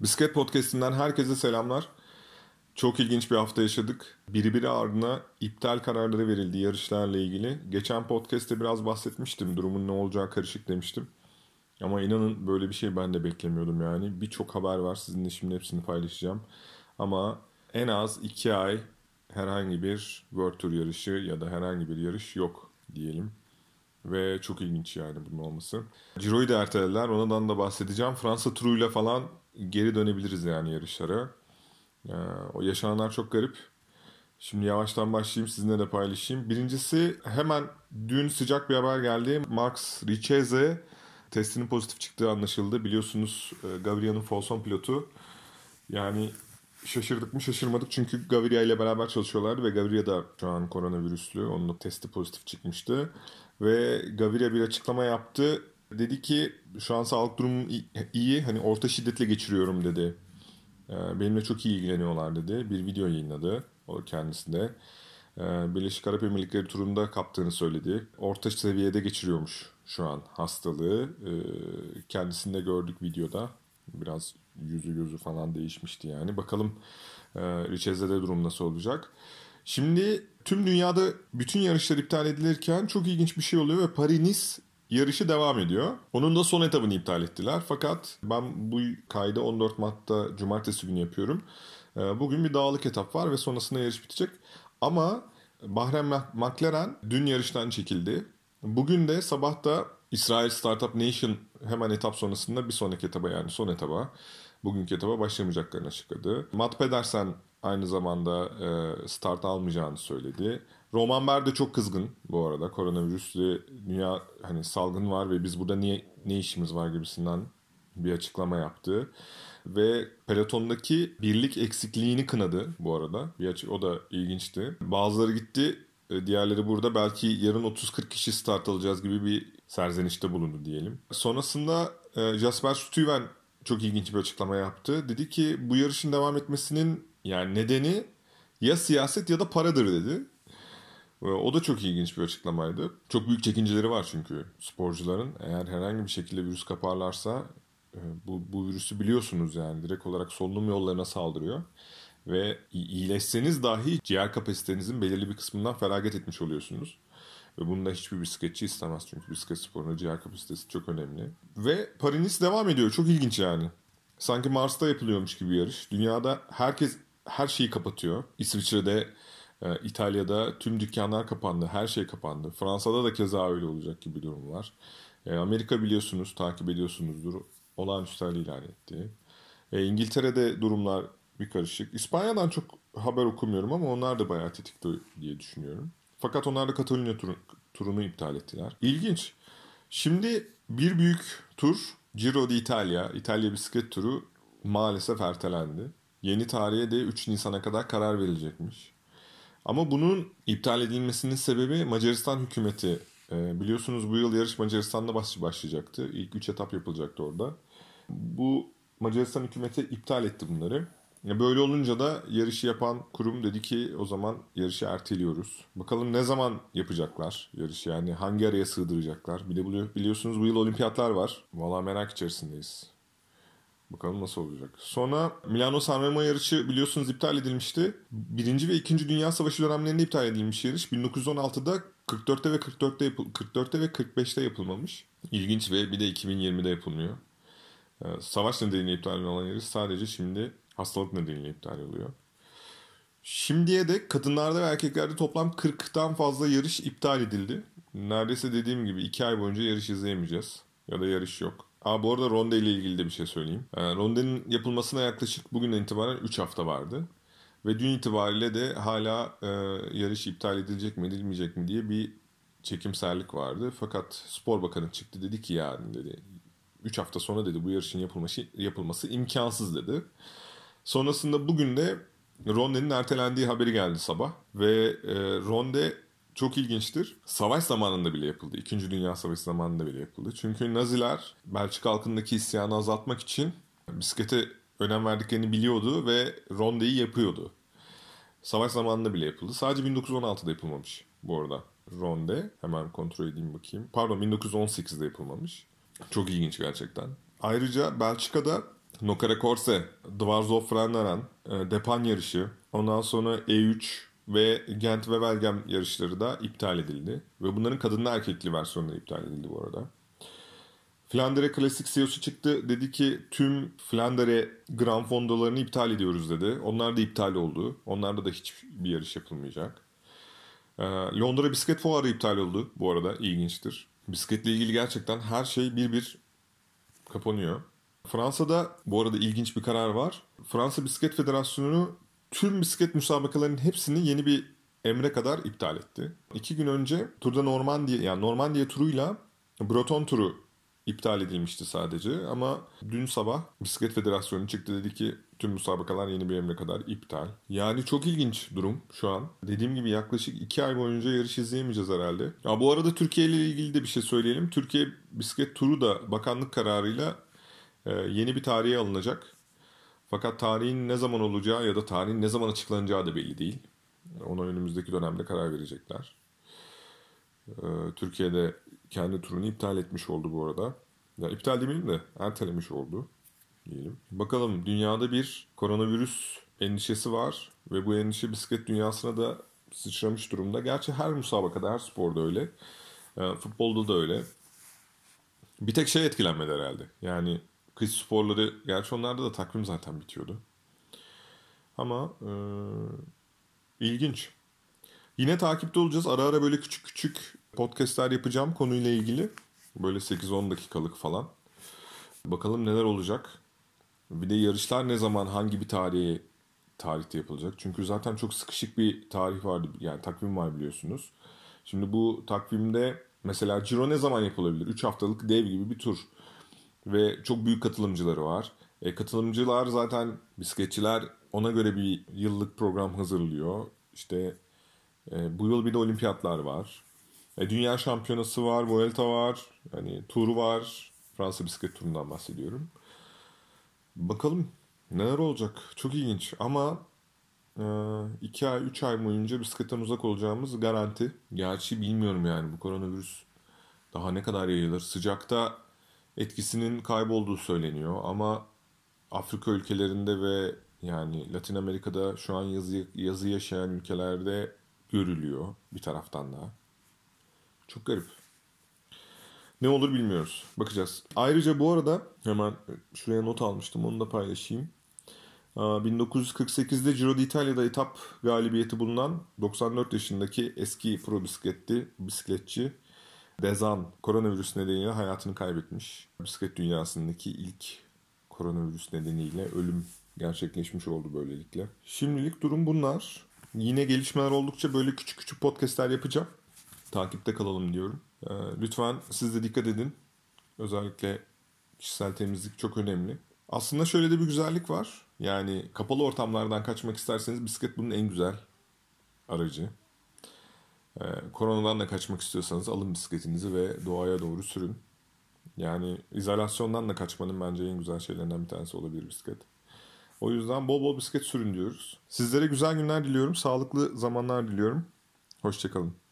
Bisiklet Podcast'inden herkese selamlar. Çok ilginç bir hafta yaşadık. Biri biri ardına iptal kararları verildi yarışlarla ilgili. Geçen podcast'te biraz bahsetmiştim. Durumun ne olacağı karışık demiştim. Ama inanın böyle bir şey ben de beklemiyordum yani. Birçok haber var. Sizinle şimdi hepsini paylaşacağım. Ama en az iki ay herhangi bir World Tour yarışı ya da herhangi bir yarış yok diyelim. Ve çok ilginç yani bunun olması. Ciro'yu da ertelediler. Ondan da bahsedeceğim. Fransa turuyla falan geri dönebiliriz yani yarışlara. Ee, o yaşananlar çok garip. Şimdi yavaştan başlayayım sizinle de paylaşayım. Birincisi hemen dün sıcak bir haber geldi. Max Richeze testinin pozitif çıktığı anlaşıldı. Biliyorsunuz e, Gavria'nın Folson pilotu. Yani şaşırdık mı şaşırmadık çünkü Gaviria ile beraber çalışıyorlardı ve Gaviria da şu an koronavirüslü. Onun testi pozitif çıkmıştı. Ve Gaviria bir açıklama yaptı. Dedi ki şu an sağlık durumum iyi. Hani orta şiddetle geçiriyorum dedi. Ee, benimle çok iyi ilgileniyorlar dedi. Bir video yayınladı o kendisinde. Ee, Birleşik Arap Emirlikleri turunda kaptığını söyledi. Orta seviyede geçiriyormuş şu an hastalığı. Ee, kendisinde gördük videoda. Biraz yüzü gözü falan değişmişti yani. Bakalım e, Richeze'de durum nasıl olacak. Şimdi tüm dünyada bütün yarışlar iptal edilirken çok ilginç bir şey oluyor ve Paris-Nice yarışı devam ediyor. Onun da son etabını iptal ettiler. Fakat ben bu kaydı 14 Mart'ta cumartesi günü yapıyorum. Ee, bugün bir dağlık etap var ve sonrasında yarış bitecek. Ama Bahreyn McLaren dün yarıştan çekildi. Bugün de sabah da İsrail Startup Nation hemen etap sonrasında bir sonraki etaba yani son etaba bugünkü etaba başlamayacaklarını açıkladı. Matt Pedersen aynı zamanda e, start almayacağını söyledi. Roman Ber de çok kızgın bu arada. Koronavirüsle dünya hani salgın var ve biz burada niye ne işimiz var gibisinden bir açıklama yaptı. Ve pelotondaki birlik eksikliğini kınadı bu arada. Bir açı, o da ilginçti. Bazıları gitti, e, diğerleri burada belki yarın 30-40 kişi start alacağız gibi bir serzenişte bulundu diyelim. Sonrasında e, Jasper Stuyven çok ilginç bir açıklama yaptı. Dedi ki bu yarışın devam etmesinin yani nedeni ya siyaset ya da paradır dedi. O da çok ilginç bir açıklamaydı. Çok büyük çekinceleri var çünkü sporcuların. Eğer herhangi bir şekilde virüs kaparlarsa e, bu, bu virüsü biliyorsunuz yani direkt olarak solunum yollarına saldırıyor. Ve iyileşseniz dahi ciğer kapasitenizin belirli bir kısmından feragat etmiş oluyorsunuz. Ve bunu da hiçbir bisikletçi istemez çünkü bisiklet sporunda ciğer kapasitesi çok önemli. Ve Paris devam ediyor. Çok ilginç yani. Sanki Mars'ta yapılıyormuş gibi yarış. Dünyada herkes her şeyi kapatıyor. İsviçre'de, İtalya'da tüm dükkanlar kapandı. Her şey kapandı. Fransa'da da keza öyle olacak gibi durumlar. E, Amerika biliyorsunuz, takip ediyorsunuzdur. Olağanüstü hal ilan etti. E, İngiltere'de durumlar bir karışık. İspanya'dan çok haber okumuyorum ama onlar da bayağı tetikte diye düşünüyorum. Fakat onlar da Katalonya tur, turunu iptal ettiler. İlginç. Şimdi bir büyük tur Giro d'Italia, İtalya bisiklet turu maalesef ertelendi. Yeni tarihe de 3 Nisan'a kadar karar verilecekmiş. Ama bunun iptal edilmesinin sebebi Macaristan hükümeti. E, biliyorsunuz bu yıl yarış Macaristan'da başlayacaktı. İlk 3 etap yapılacaktı orada. Bu Macaristan hükümeti iptal etti bunları. Böyle olunca da yarışı yapan kurum dedi ki o zaman yarışı erteliyoruz. Bakalım ne zaman yapacaklar yarışı yani hangi araya sığdıracaklar. Bir de biliyorsunuz bu yıl olimpiyatlar var. Valla merak içerisindeyiz. Bakalım nasıl olacak. Sonra Milano Sanremo yarışı biliyorsunuz iptal edilmişti. Birinci ve ikinci Dünya Savaşı dönemlerinde iptal edilmiş yarış. 1916'da 44'te ve 44'te yapıl 44'te ve 45'te yapılmamış. İlginç ve bir de 2020'de yapılmıyor. Ee, savaş nedeniyle iptal olan yarış sadece şimdi hastalık nedeniyle iptal oluyor. Şimdiye de kadınlarda ve erkeklerde toplam 40'tan fazla yarış iptal edildi. Neredeyse dediğim gibi 2 ay boyunca yarış izleyemeyeceğiz. Ya da yarış yok. Aa, bu arada ronde ile ilgili de bir şey söyleyeyim. Ee, rondenin yapılmasına yaklaşık bugünden itibaren 3 hafta vardı. Ve dün itibariyle de hala e, yarış iptal edilecek mi edilmeyecek mi diye bir çekimserlik vardı. Fakat spor bakanı çıktı dedi ki yani dedi 3 hafta sonra dedi bu yarışın yapılması, yapılması imkansız dedi. Sonrasında bugün de Ronde'nin ertelendiği haberi geldi sabah. Ve e, Ronde çok ilginçtir. Savaş zamanında bile yapıldı. İkinci Dünya Savaşı zamanında bile yapıldı. Çünkü Naziler Belçika halkındaki isyanı azaltmak için bisiklete önem verdiklerini biliyordu ve rondeyi yapıyordu. Savaş zamanında bile yapıldı. Sadece 1916'da yapılmamış bu arada ronde. Hemen kontrol edeyim bakayım. Pardon 1918'de yapılmamış. Çok ilginç gerçekten. Ayrıca Belçika'da Nokere Corse, Dvarzov Freneren, e, Depan yarışı, ondan sonra E3 ve Gent Wevelgem yarışları da iptal edildi. Ve bunların kadınlı erkekli versiyonları iptal edildi bu arada. Flandre Klasik CEO'su çıktı. Dedi ki tüm Flandre Grand Fondolarını iptal ediyoruz dedi. Onlar da iptal oldu. Onlarda da hiçbir yarış yapılmayacak. Ee, Londra Bisiklet Fuarı iptal oldu bu arada. ilginçtir. Bisikletle ilgili gerçekten her şey bir bir kapanıyor. Fransa'da bu arada ilginç bir karar var. Fransa Bisiklet Federasyonu tüm bisiklet müsabakalarının hepsini yeni bir emre kadar iptal etti. İki gün önce Turda Normandiya yani Normandiya turuyla Breton turu iptal edilmişti sadece ama dün sabah Bisiklet Federasyonu çıktı dedi ki tüm müsabakalar yeni bir emre kadar iptal. Yani çok ilginç durum şu an. Dediğim gibi yaklaşık iki ay boyunca yarış izleyemeyeceğiz herhalde. Ya bu arada Türkiye ile ilgili de bir şey söyleyelim. Türkiye bisiklet turu da bakanlık kararıyla e, yeni bir tarihe alınacak. Fakat tarihin ne zaman olacağı ya da tarihin ne zaman açıklanacağı da belli değil. Ona önümüzdeki dönemde karar verecekler. E, Türkiye'de kendi turunu iptal etmiş oldu bu arada. Ya iptal demeyelim de ertelemiş oldu diyelim. Bakalım dünyada bir koronavirüs endişesi var ve bu endişe bisiklet dünyasına da sıçramış durumda. Gerçi her müsabakada, her sporda öyle. E, futbolda da öyle. Bir tek şey etkilenmedi herhalde. Yani kış sporları, gerçi onlarda da takvim zaten bitiyordu. Ama e, ilginç. Yine takipte olacağız. Ara ara böyle küçük küçük podcastler yapacağım konuyla ilgili. Böyle 8-10 dakikalık falan. Bakalım neler olacak. Bir de yarışlar ne zaman hangi bir tarihe tarihte yapılacak. Çünkü zaten çok sıkışık bir tarih vardı. Yani takvim var biliyorsunuz. Şimdi bu takvimde mesela Ciro ne zaman yapılabilir? 3 haftalık dev gibi bir tur. Ve çok büyük katılımcıları var. E, katılımcılar zaten bisikletçiler ona göre bir yıllık program hazırlıyor. İşte e, bu yıl bir de olimpiyatlar var. E, Dünya şampiyonası var, Vuelta var, hani turu var. Fransa bisiklet turundan bahsediyorum. Bakalım neler olacak. Çok ilginç ama 2 e, ay 3 ay boyunca bisikletten uzak olacağımız garanti. Gerçi bilmiyorum yani bu koronavirüs daha ne kadar yayılır. Sıcakta etkisinin kaybolduğu söyleniyor ama Afrika ülkelerinde ve yani Latin Amerika'da şu an yazı, yazı yaşayan ülkelerde görülüyor bir taraftan da. Çok garip. Ne olur bilmiyoruz. Bakacağız. Ayrıca bu arada hemen şuraya not almıştım onu da paylaşayım. 1948'de Giro d'Italia'da etap galibiyeti bulunan 94 yaşındaki eski pro bisikletli bisikletçi Dezan koronavirüs nedeniyle hayatını kaybetmiş. Bisiklet dünyasındaki ilk koronavirüs nedeniyle ölüm gerçekleşmiş oldu böylelikle. Şimdilik durum bunlar. Yine gelişmeler oldukça böyle küçük küçük podcastler yapacağım. Takipte kalalım diyorum. Ee, lütfen siz de dikkat edin. Özellikle kişisel temizlik çok önemli. Aslında şöyle de bir güzellik var. Yani kapalı ortamlardan kaçmak isterseniz bisiklet bunun en güzel aracı. Ee, koronadan da kaçmak istiyorsanız alın bisikletinizi ve doğaya doğru sürün. Yani izolasyondan da kaçmanın bence en güzel şeylerinden bir tanesi olabilir bisiklet. O yüzden bol bol bisiklet sürün diyoruz. Sizlere güzel günler diliyorum. Sağlıklı zamanlar diliyorum. Hoşçakalın.